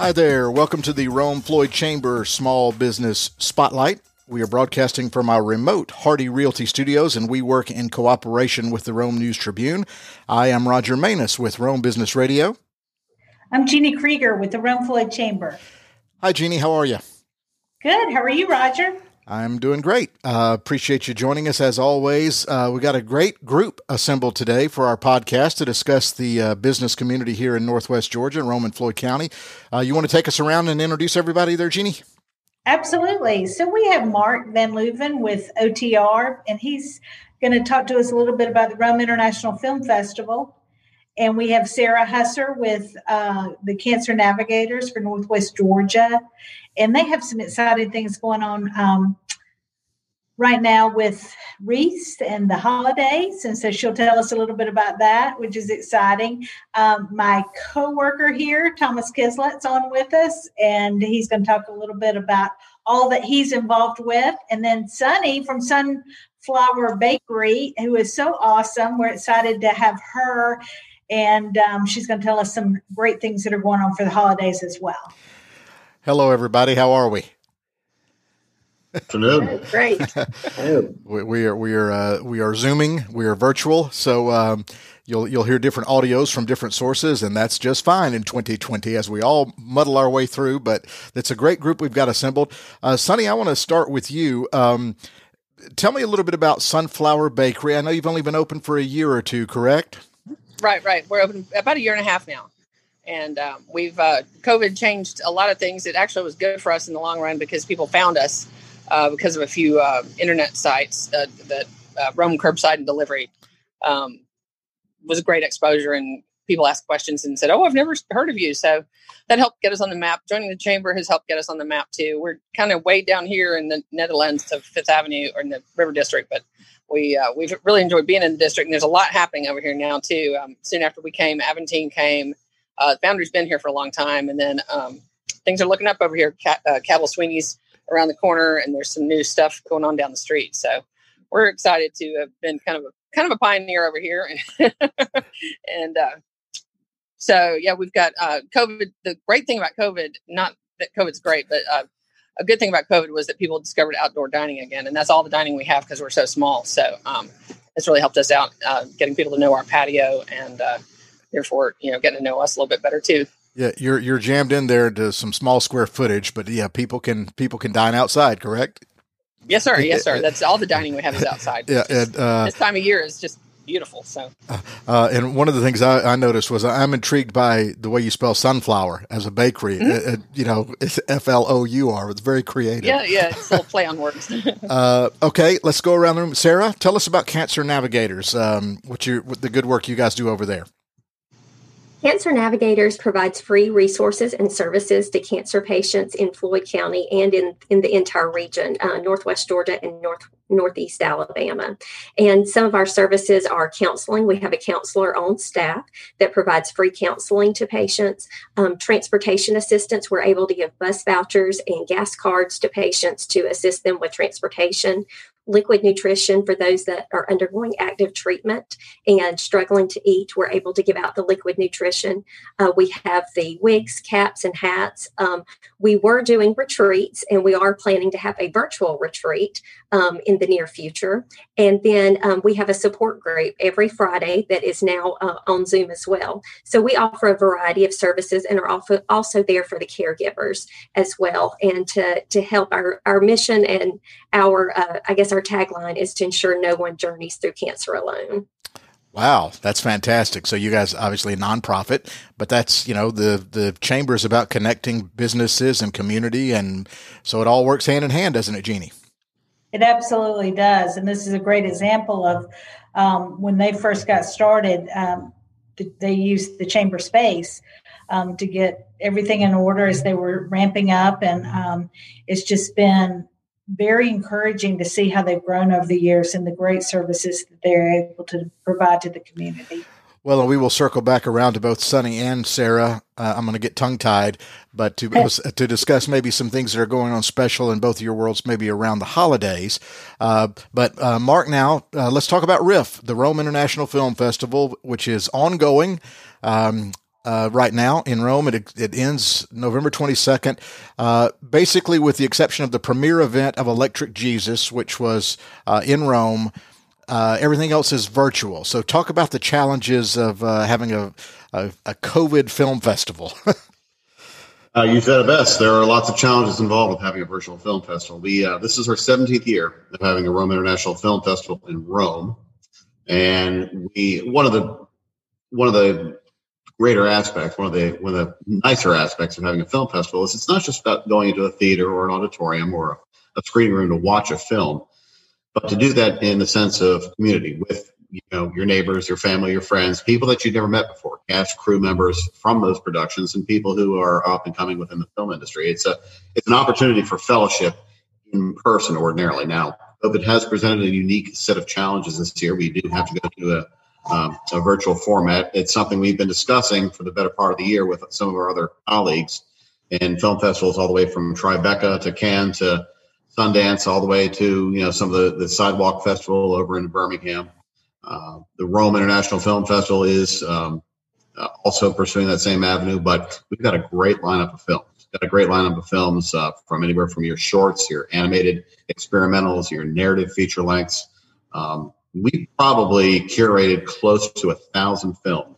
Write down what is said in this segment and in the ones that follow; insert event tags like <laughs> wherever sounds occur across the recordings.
Hi there. Welcome to the Rome Floyd Chamber Small Business Spotlight. We are broadcasting from our remote Hardy Realty studios, and we work in cooperation with the Rome News Tribune. I am Roger Manus with Rome Business Radio. I'm Jeannie Krieger with the Rome Floyd Chamber. Hi, Jeannie. How are you? Good. How are you, Roger? I'm doing great. Uh, appreciate you joining us as always. Uh, we got a great group assembled today for our podcast to discuss the uh, business community here in Northwest Georgia, Rome and Floyd County. Uh, you want to take us around and introduce everybody there, Jeannie? Absolutely. So we have Mark Van Leuven with OTR, and he's going to talk to us a little bit about the Rome International Film Festival. And we have Sarah Husser with uh, the Cancer Navigators for Northwest Georgia. And they have some exciting things going on um, right now with wreaths and the holidays. And so she'll tell us a little bit about that, which is exciting. Um, my co-worker here, Thomas Kislet's on with us, and he's going to talk a little bit about all that he's involved with. And then Sunny from Sunflower Bakery, who is so awesome. We're excited to have her. And um, she's going to tell us some great things that are going on for the holidays as well. Hello, everybody. How are we? Afternoon. Great. <laughs> we, we are we are uh, we are zooming. We are virtual, so um, you'll you'll hear different audios from different sources, and that's just fine in 2020 as we all muddle our way through. But it's a great group we've got assembled. Uh, Sunny, I want to start with you. Um, tell me a little bit about Sunflower Bakery. I know you've only been open for a year or two, correct? Right, right. We're open about a year and a half now and um, we've uh, COVID changed a lot of things. It actually was good for us in the long run because people found us uh, because of a few uh, internet sites uh, that uh, Rome curbside and delivery um, was a great exposure, and people asked questions and said, "Oh, I've never heard of you." So that helped get us on the map. Joining the chamber has helped get us on the map too. We're kind of way down here in the Netherlands of Fifth Avenue or in the River District, but we uh, we've really enjoyed being in the district. And there's a lot happening over here now too. Um, soon after we came, Aventine came. Uh, Foundry's been here for a long time, and then um, things are looking up over here. Cat, uh, Cabell Sweeney's around the corner, and there's some new stuff going on down the street. So we're excited to have been kind of a kind of a pioneer over here, <laughs> and uh, so yeah, we've got uh, COVID. The great thing about COVID, not that COVID's great, but uh, a good thing about COVID was that people discovered outdoor dining again, and that's all the dining we have because we're so small. So um, it's really helped us out, uh, getting people to know our patio, and uh, therefore, you know, getting to know us a little bit better too. Yeah, you're you're jammed in there to some small square footage, but yeah, people can people can dine outside, correct? Yes, sir. Yes, sir. That's all the dining we have is outside. <laughs> yeah, and, uh, this time of year is just beautiful. So, uh, and one of the things I, I, noticed was I'm intrigued by the way you spell sunflower as a bakery. Mm-hmm. It, you know, it's F L O U R. It's very creative. Yeah, yeah. It's a little play on words. <laughs> uh, okay, let's go around the room. Sarah, tell us about Cancer Navigators. Um, what you what the good work you guys do over there. Cancer Navigators provides free resources and services to cancer patients in Floyd County and in, in the entire region, uh, Northwest Georgia and North Northeast Alabama. And some of our services are counseling. We have a counselor on staff that provides free counseling to patients. Um, transportation assistance, we're able to give bus vouchers and gas cards to patients to assist them with transportation liquid nutrition for those that are undergoing active treatment and struggling to eat. We're able to give out the liquid nutrition. Uh, we have the wigs, caps, and hats. Um, we were doing retreats, and we are planning to have a virtual retreat um, in the near future. And then um, we have a support group every Friday that is now uh, on Zoom as well. So we offer a variety of services and are also, also there for the caregivers as well, and to to help our our mission and our uh, I guess our tagline is to ensure no one journeys through cancer alone. Wow, that's fantastic. So you guys obviously a nonprofit, but that's, you know, the the chamber is about connecting businesses and community and so it all works hand in hand, doesn't it, Jeannie? It absolutely does. And this is a great example of um, when they first got started, um, they used the chamber space um, to get everything in order as they were ramping up. And um, it's just been very encouraging to see how they've grown over the years and the great services that they're able to provide to the community. Well, and we will circle back around to both Sunny and Sarah. Uh, I'm going to get tongue tied, but to to discuss maybe some things that are going on special in both of your worlds, maybe around the holidays. Uh, but uh, Mark, now uh, let's talk about RIFF, the Rome International Film Festival, which is ongoing. Um, uh, right now in Rome. It, it ends November 22nd. Uh, basically, with the exception of the premiere event of Electric Jesus, which was uh, in Rome, uh, everything else is virtual. So, talk about the challenges of uh, having a, a, a, COVID film festival. <laughs> Uh, you said it best. There are lots of challenges involved with having a virtual film festival. We this is our 17th year of having a Rome International Film Festival in Rome, and we one of the one of the greater aspects, one of the one of the nicer aspects of having a film festival is it's not just about going into a theater or an auditorium or a, a screening room to watch a film, but to do that in the sense of community with you know your neighbors, your family, your friends, people that you've never met before, cast, crew members from those productions, and people who are up and coming within the film industry. It's a it's an opportunity for fellowship in person ordinarily. Now, COVID has presented a unique set of challenges this year. We do have to go to a um, a virtual format. It's something we've been discussing for the better part of the year with some of our other colleagues in film festivals, all the way from Tribeca to Cannes to Sundance, all the way to you know some of the, the Sidewalk Festival over in Birmingham. Uh, the Rome International Film Festival is um, uh, also pursuing that same avenue, but we've got a great lineup of films. Got a great lineup of films uh, from anywhere from your shorts, your animated experimentals, your narrative feature lengths. Um, we probably curated close to a thousand films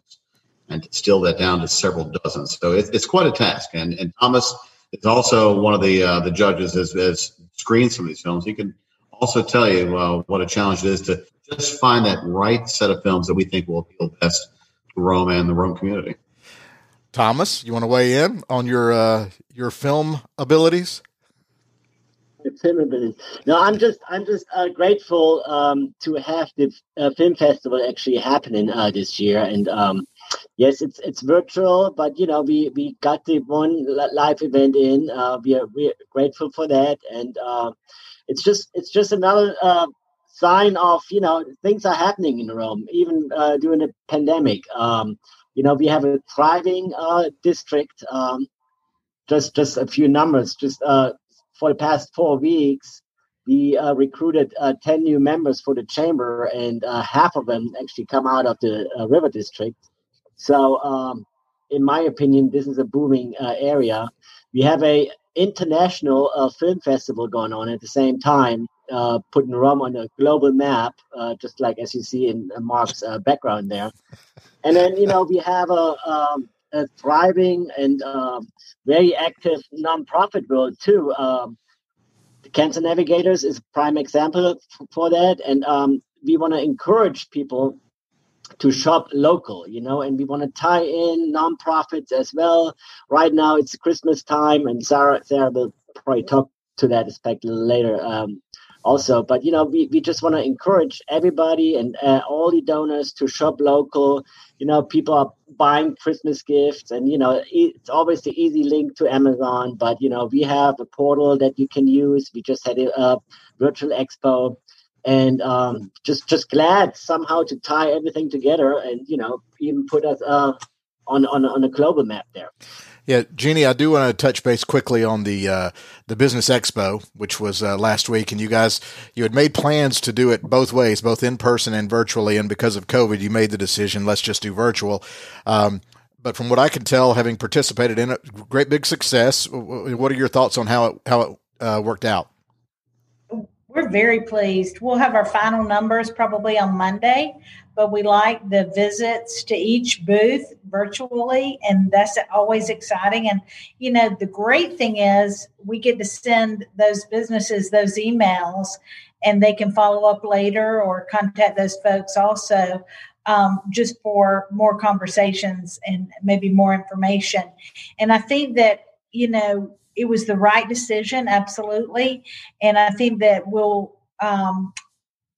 and distill that down to several dozen. So it, it's quite a task. And, and Thomas is also one of the uh, the judges as, as screened some of these films. He can also tell you uh, what a challenge it is to just find that right set of films that we think will appeal best to Rome and the Rome community. Thomas, you want to weigh in on your uh, your film abilities? No, I'm just I'm just uh, grateful um, to have the uh, film festival actually happening uh, this year, and um, yes, it's it's virtual, but you know we we got the one live event in. Uh, we are we are grateful for that, and uh, it's just it's just another uh, sign of you know things are happening in Rome, even during the pandemic. Um, you know we have a thriving district. Um, just just a few numbers, just for the past four weeks, we uh, recruited uh, 10 new members for the chamber, and uh, half of them actually come out of the uh, river district. So, um, in my opinion, this is a booming uh, area. We have a international uh, film festival going on at the same time, putting Rome on a global map, just like as you see in Mark's background there. And then, you know, we have a, um, a thriving and um, very active nonprofit world too. Um, Cancer Navigators is a prime example for that, and um, we want to encourage people to shop local, you know, and we want to tie in nonprofits as well. Right now, it's Christmas time, and Sarah Sarah will probably talk to that aspect later. Um, also. But you know, we, we just want to encourage everybody and uh, all the donors to shop local. You know, people are buying Christmas gifts, and you know, it's always the easy link to Amazon. But you know, we have a portal that you can use. We just had a, virtual expo. And um, just just glad somehow to tie everything together, and you know, even put us uh, on on on a global map there. Yeah, Jeannie, I do want to touch base quickly on the uh, the business expo, which was uh, last week, and you guys you had made plans to do it both ways, both in person and virtually, and because of COVID, you made the decision let's just do virtual. Um, but from what I can tell, having participated in it, great big success. What are your thoughts on how it how it uh, worked out? We're very pleased. We'll have our final numbers probably on Monday, but we like the visits to each booth virtually, and that's always exciting. And, you know, the great thing is we get to send those businesses those emails and they can follow up later or contact those folks also um, just for more conversations and maybe more information. And I think that, you know, it was the right decision, absolutely. And I think that we'll um,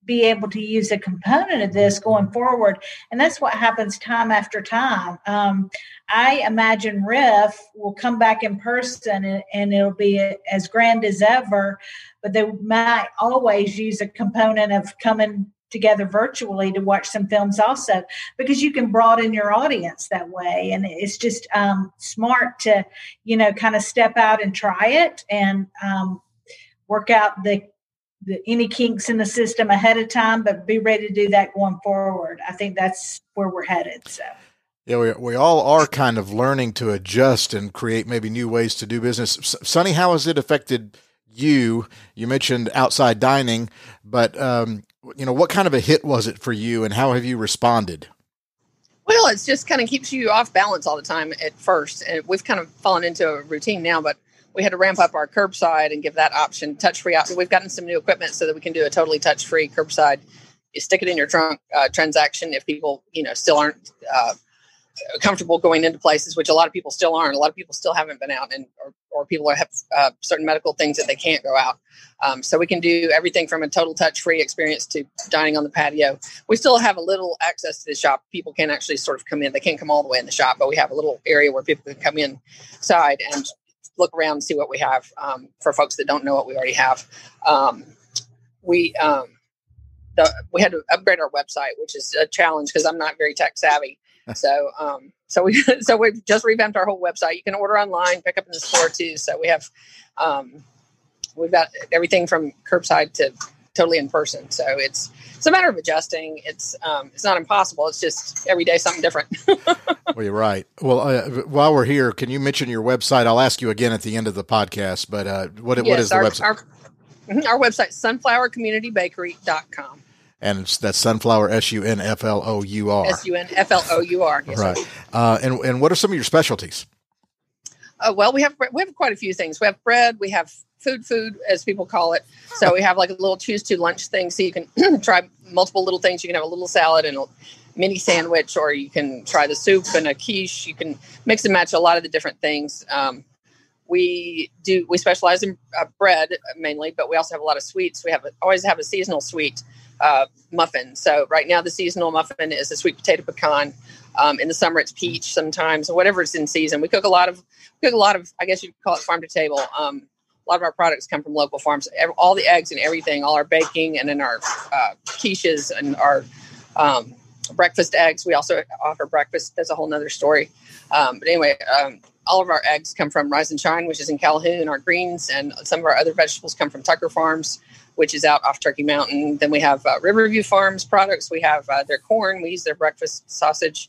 be able to use a component of this going forward. And that's what happens time after time. Um, I imagine Riff will come back in person and, and, it'll be as grand as ever, but they might always use a component of coming together virtually to watch some films also because you can broaden your audience that way and it's just um, smart to you know kind of step out and try it and um, work out the, the any kinks in the system ahead of time but be ready to do that going forward i think that's where we're headed so Yeah, we, we all are kind of learning to adjust and create maybe new ways to do business. Sunny, how has it affected you? You mentioned outside dining, but um, you know, what kind of a hit was it for you, and how have you responded? Well, it's just kind of keeps you off balance all the time at first, and we've kind of fallen into a routine now. But we had to ramp up our curbside and give that option touch free option. We've gotten some new equipment so that we can do a totally touch free curbside. You stick it in your trunk uh, transaction if people, you know, still aren't uh, comfortable going into places, which a lot of people still aren't. A lot of people still haven't been out, and or, or people have uh, certain medical things that they can't go out. Um, so we can do everything from a total touch-free experience to dining on the patio. We still have a little access to the shop. People can actually sort of come in. They can't come all the way in the shop, but we have a little area where people can come inside and look around and see what we have um, for folks that don't know what we already have. Um, we um, the, we had to upgrade our website, which is a challenge because I'm not very tech savvy. <laughs> so um, so we <laughs> so we've just revamped our whole website. You can order online, pick up in the store too. So we have um, we've got everything from curbside to totally in person. So it's it's a matter of adjusting. It's um, it's not impossible. It's just every day something different. <laughs> well, you're right. Well, uh, while we're here, can you mention your website? I'll ask you again at the end of the podcast. But uh, what yes, what is the our, website? Our, mm-hmm, our website sunflourcommunitybakery.com and it's that's sunflower S U N F L O U R. S U N F L O U R. Right. Uh, and and what are some of your specialties? Uh, well, we have we have quite a few things. We have bread. We have food, food as people call it. So we have like a little choose to lunch thing, so you can <clears throat> try multiple little things. You can have a little salad and a mini sandwich, or you can try the soup and a quiche. You can mix and match a lot of the different things. Um, we do we specialize in uh, bread mainly, but we also have a lot of sweets. We have always have a seasonal sweet uh, muffin. So right now the seasonal muffin is a sweet potato pecan. Um, in the summer it's peach sometimes, or whatever in season. We cook a lot of cook a lot of I guess you could call it farm to table. Um, a lot of our products come from local farms. All the eggs and everything, all our baking, and then our uh, quiches and our um, breakfast eggs. We also offer breakfast. That's a whole nother story. Um, but anyway, um, all of our eggs come from Rise and Shine, which is in Calhoun. Our greens and some of our other vegetables come from Tucker Farms which is out off Turkey Mountain. Then we have uh, Riverview Farms products. We have uh, their corn. We use their breakfast sausage.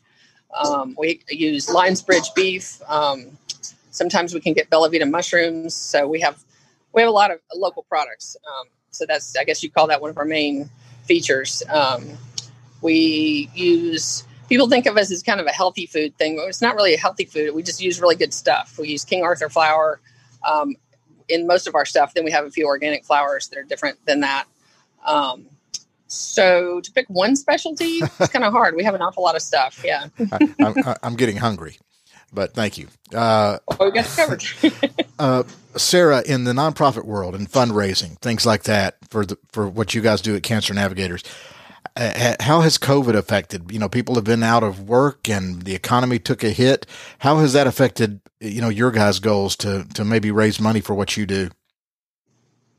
Um, we use Lions Bridge beef. Um, sometimes we can get Bella Vita mushrooms. So we have we have a lot of local products. Um, so that's I guess you call that one of our main features. Um, we use people think of us as kind of a healthy food thing, but it's not really a healthy food. We just use really good stuff. We use King Arthur flour. Um, in most of our stuff. Then we have a few organic flours that are different than that. Um, so to pick one specialty, <laughs> it's kind of hard. We have an awful lot of stuff. Yeah, I, am getting hungry, but thank you. Uh, oh, we got covered. <laughs> uh, Sarah, in the nonprofit world and fundraising, things like that for the for what you guys do at Cancer Navigators, uh, how has COVID affected? You know, people have been out of work and the economy took a hit. How has that affected, you know, your guys' goals to to maybe raise money for what you do?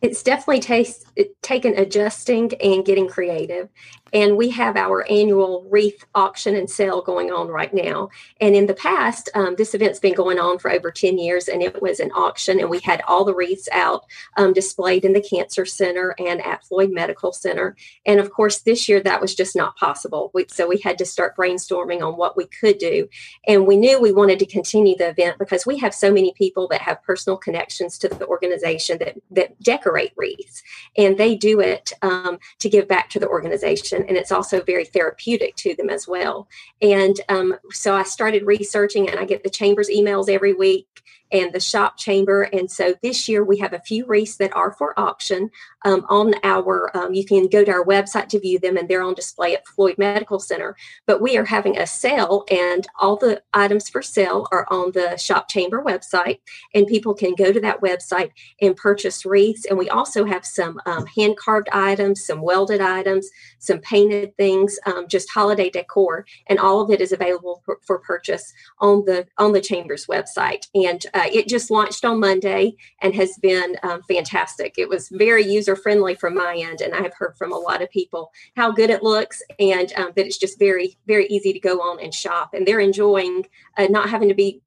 It's definitely taste, taken adjusting and getting creative. And we have our annual wreath auction and sale going on right now. And in the past, um, this event's been going on for over 10 years, and it was an auction, and we had all the wreaths out um, displayed in the Cancer Center and at Floyd Medical Center. And of course, this year that was just not possible. We, so we had to start brainstorming on what we could do. And we knew we wanted to continue the event because we have so many people that have personal connections to the organization that, that decorate wreaths, and they do it um, to give back to the organization and it's also very therapeutic to them as well. And um, so I started researching, and I get the chamber's emails every week and the shop chamber. And so this year we have a few wreaths that are for auction um, on our, um, you can go to our website to view them and they're on display at Floyd Medical Center. But we are having a sale and all the items for sale are on the shop chamber website and people can go to that website and purchase wreaths. And we also have some um, hand carved items, some welded items, some painted things, um, just holiday decor. And all of it is available for, for purchase on the, on the chamber's website. And uh, it just launched on Monday and has been um, fantastic. It was very user friendly from my end, and I've heard from a lot of people how good it looks and um, that it's just very, very easy to go on and shop. And they're enjoying uh, not having to be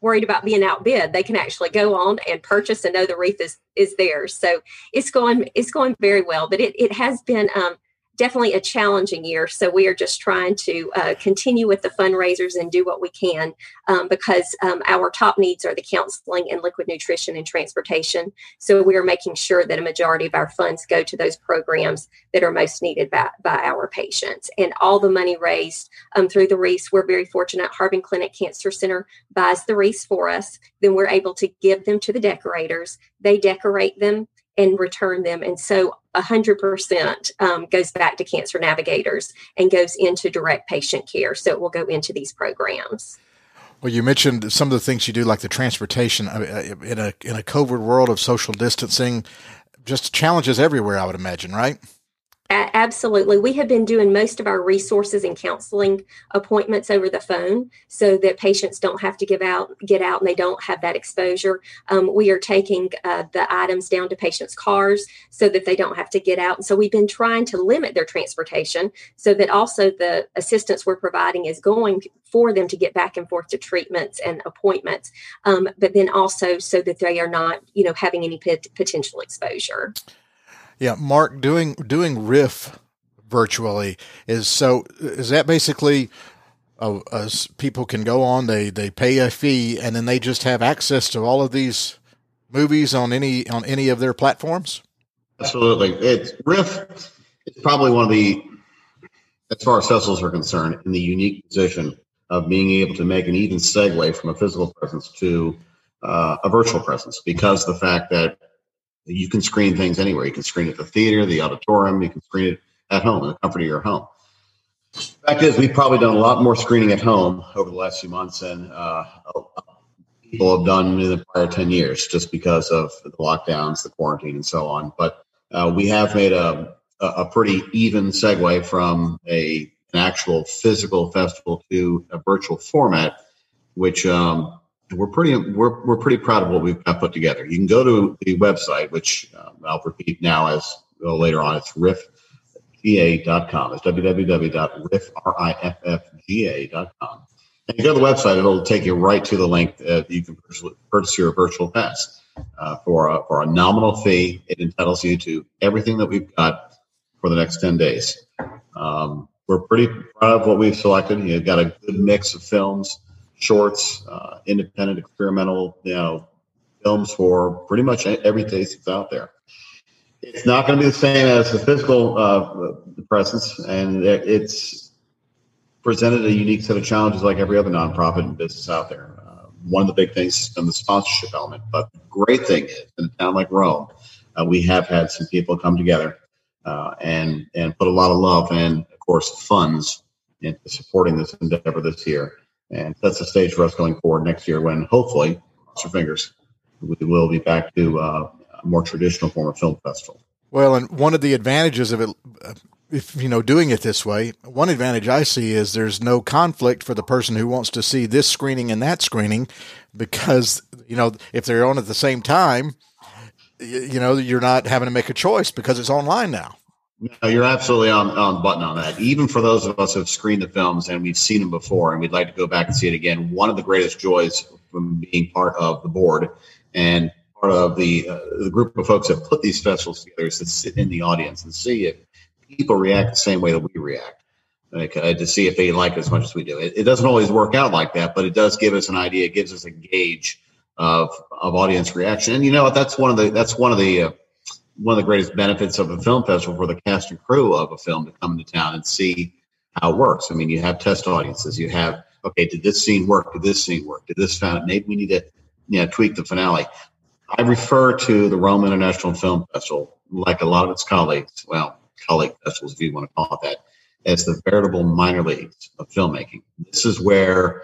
worried about being outbid. They can actually go on and purchase and know the wreath is is theirs. So it's going it's going very well. But it it has been um, definitely a challenging year. So we are just trying to uh, continue with the fundraisers and do what we can um, because um, our top needs are the counseling and liquid nutrition and transportation. So we are making sure that a majority of our funds go to those programs that are most needed by, by our patients. And all the money raised um, through the wreaths, we're very fortunate. Harbin Clinic Cancer Center buys the wreaths for us. Then we're able to give them to the decorators. They decorate them and return them. And so 100% um, goes back to cancer navigators and goes into direct patient care. So it will go into these programs. Well, you mentioned some of the things you do, like the transportation uh, in a in a COVID world of social distancing. Just challenges everywhere, I would imagine, right? Absolutely. We have been doing most of our resources and counseling appointments over the phone so that patients don't have to give out, get out and they don't have that exposure. Um, we are taking uh, the items down to patients' cars so that they don't have to get out. And so we've been trying to limit their transportation so that also the assistance we're providing is going for them to get back and forth to treatments and appointments, um, but then also so that they are not, you know, having any pot- potential exposure. Yeah, Mark, doing doing Riff virtually is so is that basically uh, as people can go on they they pay a fee and then they just have access to all of these movies on any on any of their platforms? Absolutely. It's riff it's probably one of the as far as festivals are concerned in the unique position of being able to make an even segue from a physical presence to uh, a virtual presence because the fact that you can screen things anywhere. You can screen at the theater, the auditorium. You can screen it at home in the comfort of your home. The fact is, we've probably done a lot more screening at home over the last few months than uh, people have done in the prior 10 years just because of the lockdowns, the quarantine, and so on. But uh, we have made a, a pretty even segue from a, an actual physical festival to a virtual format, which um, we're pretty we're, we're pretty proud of what we've got put together. You can go to the website, which um, I'll repeat now as well later on. It's riffga.com. It's www.riffga.com. And you go to the website, it'll take you right to the link that you can purchase your virtual pass uh, for a, for a nominal fee. It entitles you to everything that we've got for the next ten days. Um, we're pretty proud of what we've selected. You've got a good mix of films shorts, uh, independent experimental, you know, films for pretty much every taste that's out there. It's not going to be the same as the physical uh, presence, and it's presented a unique set of challenges like every other nonprofit and business out there. Uh, one of the big things is the sponsorship element, but the great thing is, in a town like Rome, uh, we have had some people come together uh, and and put a lot of love and, of course, funds into supporting this endeavor this year and sets the stage for us going forward next year when hopefully, cross your fingers, we will be back to uh, a more traditional form of film festival. Well, and one of the advantages of it, uh, if you know, doing it this way, one advantage I see is there's no conflict for the person who wants to see this screening and that screening, because you know if they're on at the same time, you know you're not having to make a choice because it's online now. No, you're absolutely on, on button on that. Even for those of us who have screened the films and we've seen them before and we'd like to go back and see it again, one of the greatest joys from being part of the board and part of the, uh, the group of folks that put these festivals together is to sit in the audience and see if people react the same way that we react. Like, uh, to see if they like it as much as we do. It, it doesn't always work out like that, but it does give us an idea. It gives us a gauge of of audience reaction. And you know That's one of the that's one of the uh, one of the greatest benefits of a film festival for the cast and crew of a film to come into town and see how it works. I mean, you have test audiences. You have, okay, did this scene work? Did this scene work? Did this found maybe we need to, you know, tweak the finale. I refer to the Rome International Film Festival, like a lot of its colleagues, well, colleague festivals, if you want to call it that, as the veritable minor leagues of filmmaking. This is where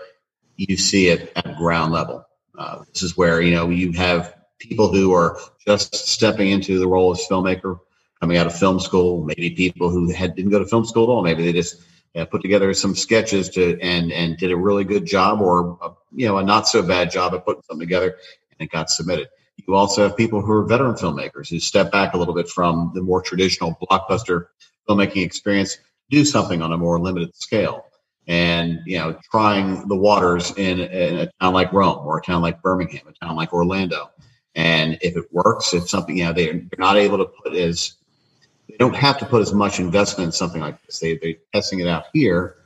you see it at ground level. Uh, this is where you know you have people who are just stepping into the role as filmmaker, coming out of film school, maybe people who had didn't go to film school at all. Maybe they just uh, put together some sketches to and and did a really good job or a, you know a not so bad job at putting something together and it got submitted. You also have people who are veteran filmmakers who step back a little bit from the more traditional blockbuster filmmaking experience, do something on a more limited scale and you know trying the waters in, in, a town like Rome or a town like Birmingham, a town like Orlando, and if it works, if something, you know, they're, not able to put as they don't have to put as much investment in something like this. They they're testing it out here,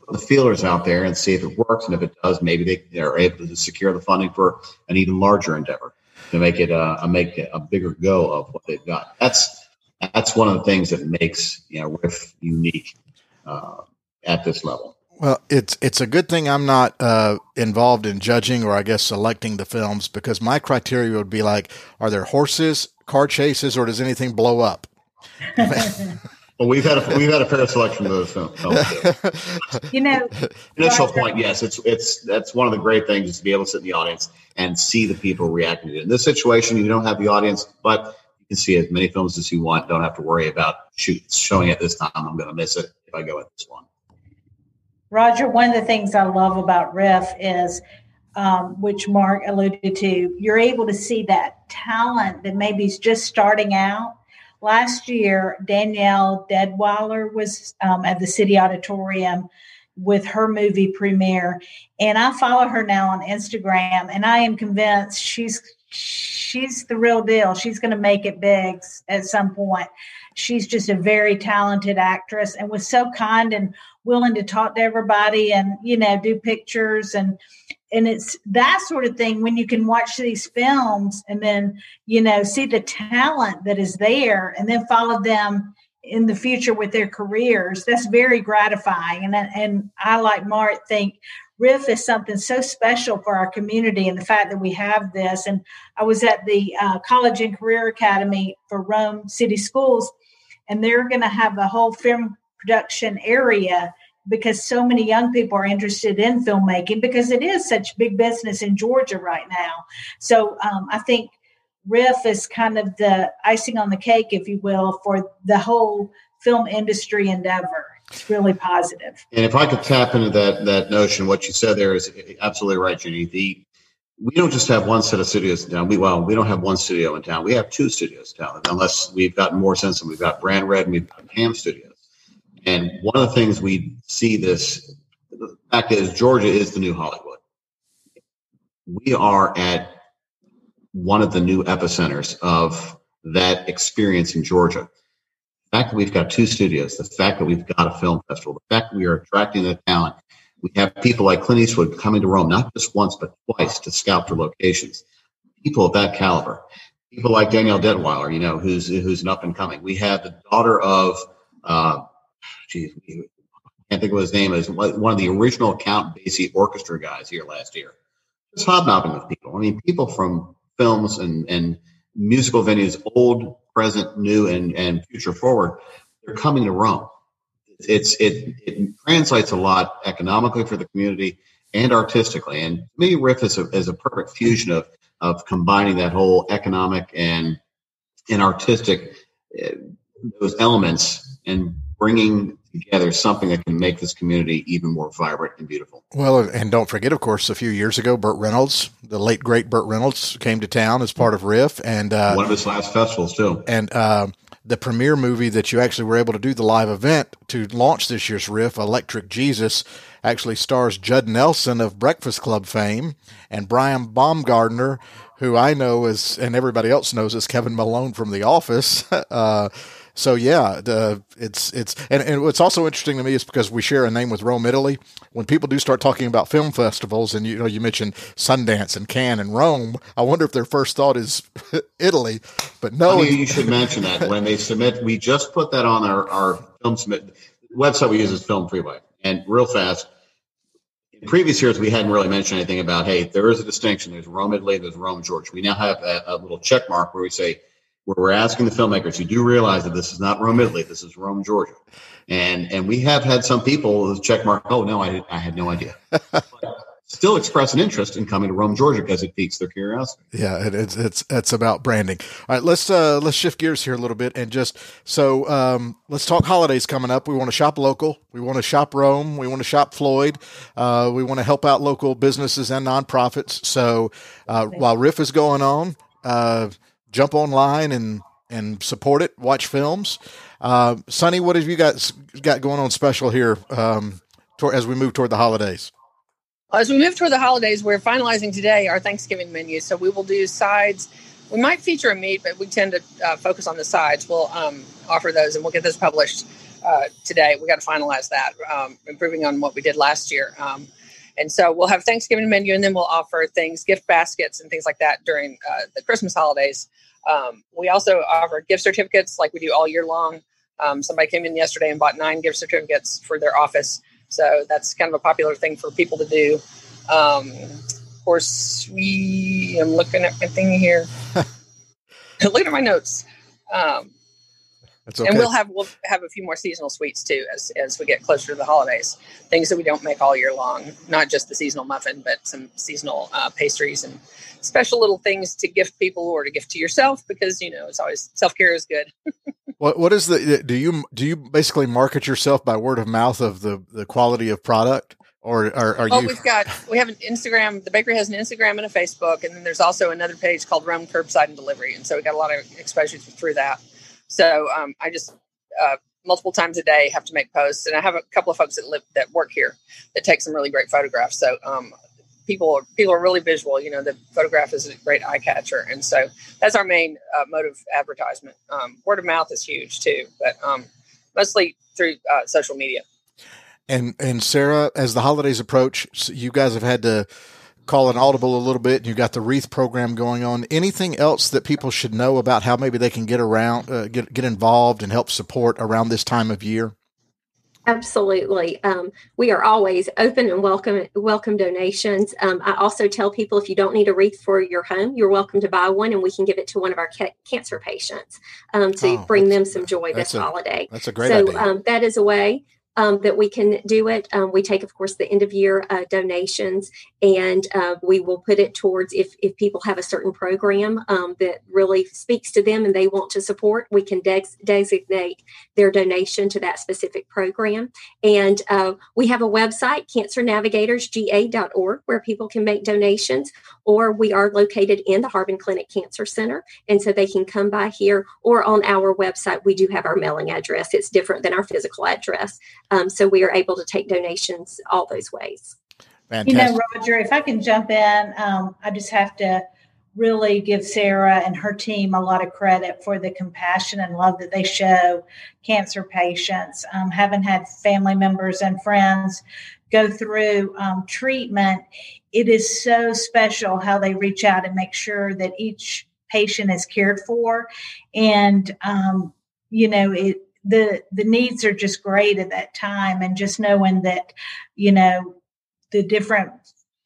put the feelers out there, and see if it works. And if it does, maybe they they're able to secure the funding for an even larger endeavor to make it a, a make a bigger go of what they've got. That's that's one of the things that makes you know Riff unique uh, at this level. Well, it's it's a good thing I'm not uh, involved in judging or I guess selecting the films because my criteria would be like, are there horses, car chases, or does anything blow up? <laughs> well, we've had a, we've had a fair selection of those films. <laughs> you know, initial point, yes, it's it's that's one of the great things is to be able to sit in the audience and see the people reacting to it. In this situation, you don't have the audience, but you can see as many films as you want. Don't have to worry about shoot showing it this time. I'm going to miss it if I go with this one. Roger, one of the things I love about Riff is, um, which Mark alluded to, you're able to see that talent that maybe is just starting out. Last year, Danielle Deadwyler was um, at the City Auditorium with her movie premiere, and I follow her now on Instagram, and I am convinced she's she's the real deal. She's going to make it big at some point. She's just a very talented actress and was so kind and willing to talk to everybody and you know do pictures. And and it's that sort of thing when you can watch these films and then you know see the talent that is there and then follow them in the future with their careers. That's very gratifying. And and I like Mark think riff is something so special for our community and the fact that we have this. And I was at the uh, college and career academy for Rome City Schools and they're going to have a whole film production area because so many young people are interested in filmmaking because it is such big business in Georgia right now. So um, I think Riff is kind of the icing on the cake, if you will, for the whole film industry endeavor. It's really positive. And if I could tap into that that notion, what you said there is absolutely right, Judy. The we don't just have one set of studios in town. We well, we don't have one studio in town. We have two studios in town, unless we've gotten more sense and we've got Brand Red and we've got Ham Studios. And one of the things we see this, the fact is, Georgia is the new Hollywood. We are at one of the new epicenters of that experience in Georgia. The fact that we've got two studios, the fact that we've got a film festival, the fact that we are attracting the talent. We have people like Clint Eastwood coming to Rome, not just once, but twice to scout for locations. People of that caliber. People like Danielle Deadwyler, you know, who's who's an up and coming. We have the daughter of uh, geez, I can't think of his name, is one of the original Count Basie orchestra guys here last year. Just hobnobbing with people. I mean, people from films and, and musical venues, old, present, new, and, and future forward, they're coming to Rome. It's it it translates a lot economically for the community and artistically. And to me, Riff is a, is a perfect fusion of of combining that whole economic and and artistic uh, those elements and bringing together something that can make this community even more vibrant and beautiful. Well, and don't forget, of course, a few years ago, Burt Reynolds, the late great Burt Reynolds, came to town as part of Riff, and uh, one of his last festivals too. And uh, the premiere movie that you actually were able to do the live event to launch this year's Riff, Electric Jesus, actually stars Judd Nelson of Breakfast Club fame and Brian Baumgartner, who I know is and everybody else knows as Kevin Malone from The Office. <laughs> uh, so yeah, the, it's it's and, and what's also interesting to me is because we share a name with Rome, Italy. When people do start talking about film festivals, and you know you mentioned Sundance and Cannes and Rome, I wonder if their first thought is <laughs> Italy. But no, you should mention that when they submit. We just put that on our our film submit website. We use is Film Freeway, and real fast. In previous years, we hadn't really mentioned anything about, hey, there is a distinction. There's Rome, Italy, there's Rome, Georgia. We now have a, a little check mark where we say where we're asking the filmmakers, you do realize that this is not Rome, Italy, this is Rome, Georgia. And and we have had some people check mark, oh no, I, I had no idea. <laughs> still express an interest in coming to Rome, Georgia, because it piques their curiosity. Yeah, it, it's it's it's about branding. All right, let's uh, let's shift gears here a little bit and just so um, let's talk holidays coming up. We want to shop local. We want to shop Rome. We want to shop Floyd. Uh, we want to help out local businesses and nonprofits. So uh, while Riff is going on. Jump online and and support it. Watch films. Uh, Sunny, what have you got got going on special here um, toward, as we move toward the holidays? As we move toward the holidays, we're finalizing today our Thanksgiving menu. So we will do sides we might feature a meat, but we tend to uh, focus on the sides. We'll um, offer those, and we'll get those published uh, today. We got to finalize that, um, improving on what we did last year. Um, and so we'll have Thanksgiving menu, and then we'll offer things, gift baskets, and things like that during uh, the Christmas holidays. Um, we also offer gift certificates, like we do all year long. Um, somebody came in yesterday and bought nine gift certificates for their office, so that's kind of a popular thing for people to do. Um, of course, we. I'm looking at my thing here. <laughs> looking at my notes. Um, okay. and we'll have we'll have a few more seasonal sweets too as as we get closer to the holidays. Things that we don't make all year long, not just the seasonal muffin, but some seasonal uh, pastries and special little things to gift people or to gift to yourself because you know it's always self care is good. <laughs> What what is the do you do you basically market yourself by word of mouth of the the quality of product or are, are Oh, you we've got we have an Instagram. The bakery has an Instagram and a Facebook, and then there's also another page called Rome Curbside and Delivery, and so we got a lot of exposure through that. So um, I just uh, multiple times a day have to make posts, and I have a couple of folks that live that work here that take some really great photographs. So um, people are, people are really visual. You know, the photograph is a great eye catcher, and so that's our main uh, mode of advertisement. Um, word of mouth is huge too, but um, mostly through uh, social media. and and Sarah as the holidays approach you guys have had to call an audible a little bit and you've got the wreath program going on anything else that people should know about how maybe they can get around uh, get get involved and help support around this time of year Absolutely. Um, we are always open and welcome welcome donations. Um, I also tell people if you don't need a wreath for your home, you're welcome to buy one, and we can give it to one of our ca- cancer patients um, to Oh, bring them some joy this a holiday. that's a great so idea um, that is a way um, that we can do it. Um, we take, of course, the end of year uh, donations, and uh, we will put it towards if if people have a certain program um, that really speaks to them and they want to support, we can dex designate their donation to that specific program. And uh, we have a website, cancernavigatorsga.org, where people can make donations, or we are located in the Harbin Clinic Cancer Center. And so they can come by here or on our website. We do have our mailing address, it's different than our physical address. Um, so we are able to take donations all those ways. Fantastic You know, Roger, if I can jump in, um, I just have to really give Sarah and her team a lot of credit for the compassion and love that they show cancer patients. Um, having had family members and friends go through um, treatment, it is so special how they reach out and make sure that each patient is cared for. And, um, you know, it, the the needs are just great at that time and just knowing that you know the different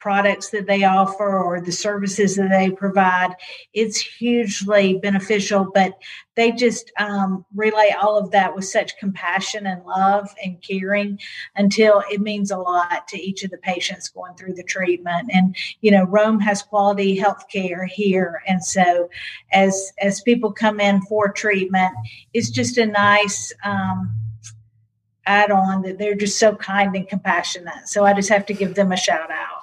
products that they offer or the services that they provide it's hugely beneficial but they just um, relay all of that with such compassion and love and caring until it means a lot to each of the patients going through the treatment. And you know rome has quality health care here and so as as people come in for treatment it's just a nice um, add on that they're just so kind and compassionate so i just have to give them a shout out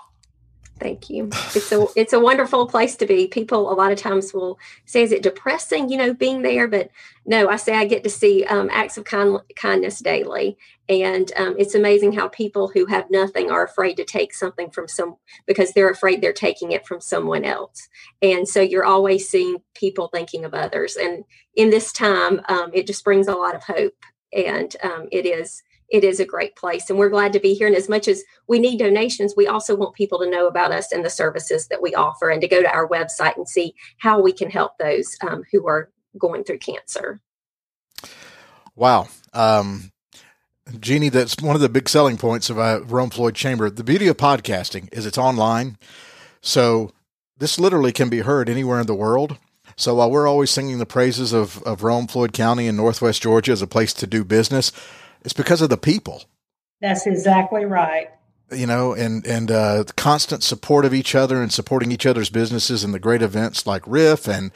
Thank you. It's a it's a wonderful place to be. People a lot of times will say, "Is it depressing?" You know, being there, but no. I say I get to see um, acts of kind, kindness daily, and um, it's amazing how people who have nothing are afraid to take something from some because they're afraid they're taking it from someone else. And so you're always seeing people thinking of others, and in this time, um, it just brings a lot of hope, and um, it is it is a great place and we're glad to be here and as much as we need donations we also want people to know about us and the services that we offer and to go to our website and see how we can help those um, who are going through cancer wow um Jeannie, that's one of the big selling points of uh, Rome Floyd Chamber. The beauty of podcasting is it's online. So this literally can be heard anywhere in the world. So while we're always singing the praises of, of Rome, Floyd County, and Northwest Georgia as a place to do business, it's because of the people, that's exactly right you know, and and uh, constant support of each other and supporting each other's businesses and the great events like Riff and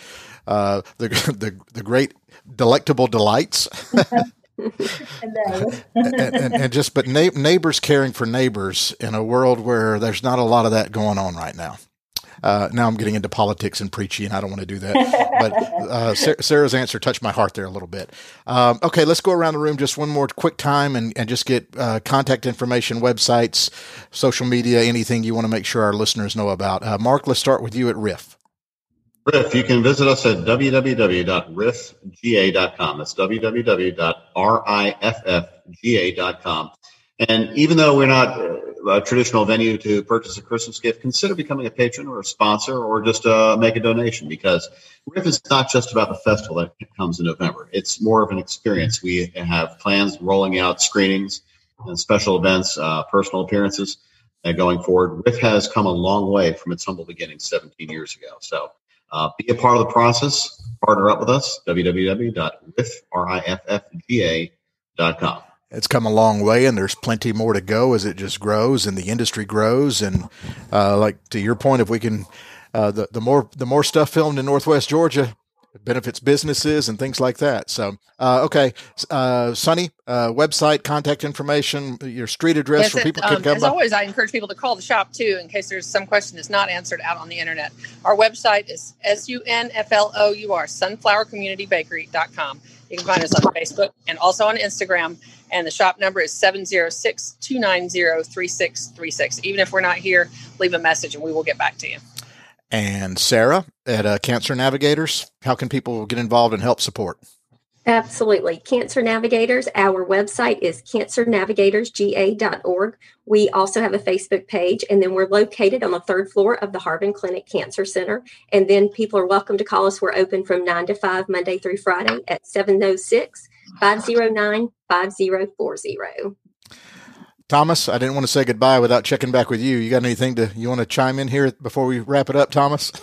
uh, the <laughs> the the great delectable delights. <laughs> and, and, and, just but neighbors caring for neighbors in a world where there's not a lot of that going on right now. Uh, now I'm getting into politics and preachy, and I don't want to do that. <laughs> But uh, Sarah's answer touched my heart there a little bit. Um, okay, let's go around the room just one more quick time and, and just get uh, contact information, websites, social media, anything you want to make sure our listeners know about. Uh, Mark, let's start with you at Riff. Riff, you can visit us at www.riffga.com. That's www.riffga.com. And even though we're not a traditional venue to purchase a Christmas gift, consider becoming a patron or a sponsor or just uh, make a donation because Riff is not just about the festival that comes in November. It's more of an experience. We have plans rolling out screenings and special events, uh, personal appearances uh, going forward. Riff has come a long way from its humble beginnings 17 years ago. So uh, be a part of the process. Partner up with us. www.riffga.com. It's come a long way, and there's plenty more to go as it just grows and the industry grows. And uh, like to your point, if we can, uh, the the more the more stuff filmed in Northwest Georgia, it benefits businesses and things like that. So, uh, okay, uh, Sunny, uh, website, contact information, your street address Yes, it- people can um, come as by. always, I encourage people to call the shop too in case there's some question that's not answered out on the internet. Our website is S U N F L O U R, sunflourcommunitybakery.com. You can find us on Facebook and also on Instagram. And the shop number is 706 290 3636. Even if we're not here, leave a message and we will get back to you. And Sarah at uh, Cancer Navigators, how can people get involved and help support? Absolutely. Cancer Navigators, our website is cancernavigatorsga.org. We also have a Facebook page, and then we're located on the third floor of the Harbin Clinic Cancer Center. And then people are welcome to call us. We're open from 9 to 5, Monday through Friday at 706 509 5040. Thomas, I didn't want to say goodbye without checking back with you. You got anything to you want to chime in here before we wrap it up, Thomas? <laughs>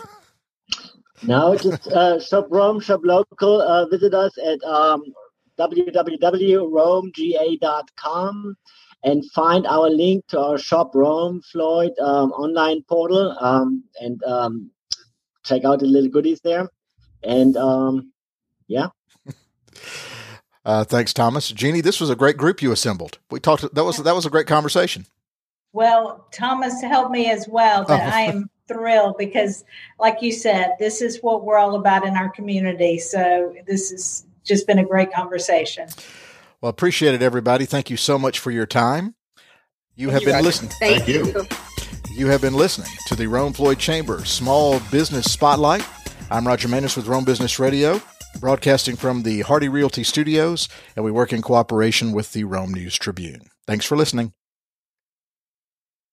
No, just uh, shop Rome, shop local. Uh, visit us at um, www.romega.com and find our link to our shop Rome Floyd um, online portal um, and um, check out the little goodies there. And um, yeah, <laughs> Uh, thanks, Thomas. Jeannie, this was a great group you assembled. We talked. That was that was a great conversation. Well, Thomas helped me as well, but Oh. I am <laughs> thrilled because, like you said, this is what we're all about in our community. So this has just been a great conversation. Well, appreciate it, everybody. Thank you so much for your time. You have you, been listening. Thank, Thank you. you. You have been listening to the Rome Floyd Chamber Small Business Spotlight. I'm Roger Manis with Rome Business Radio, broadcasting from the Hardy Realty Studios, and we work in cooperation with the Rome News Tribune. Thanks for listening.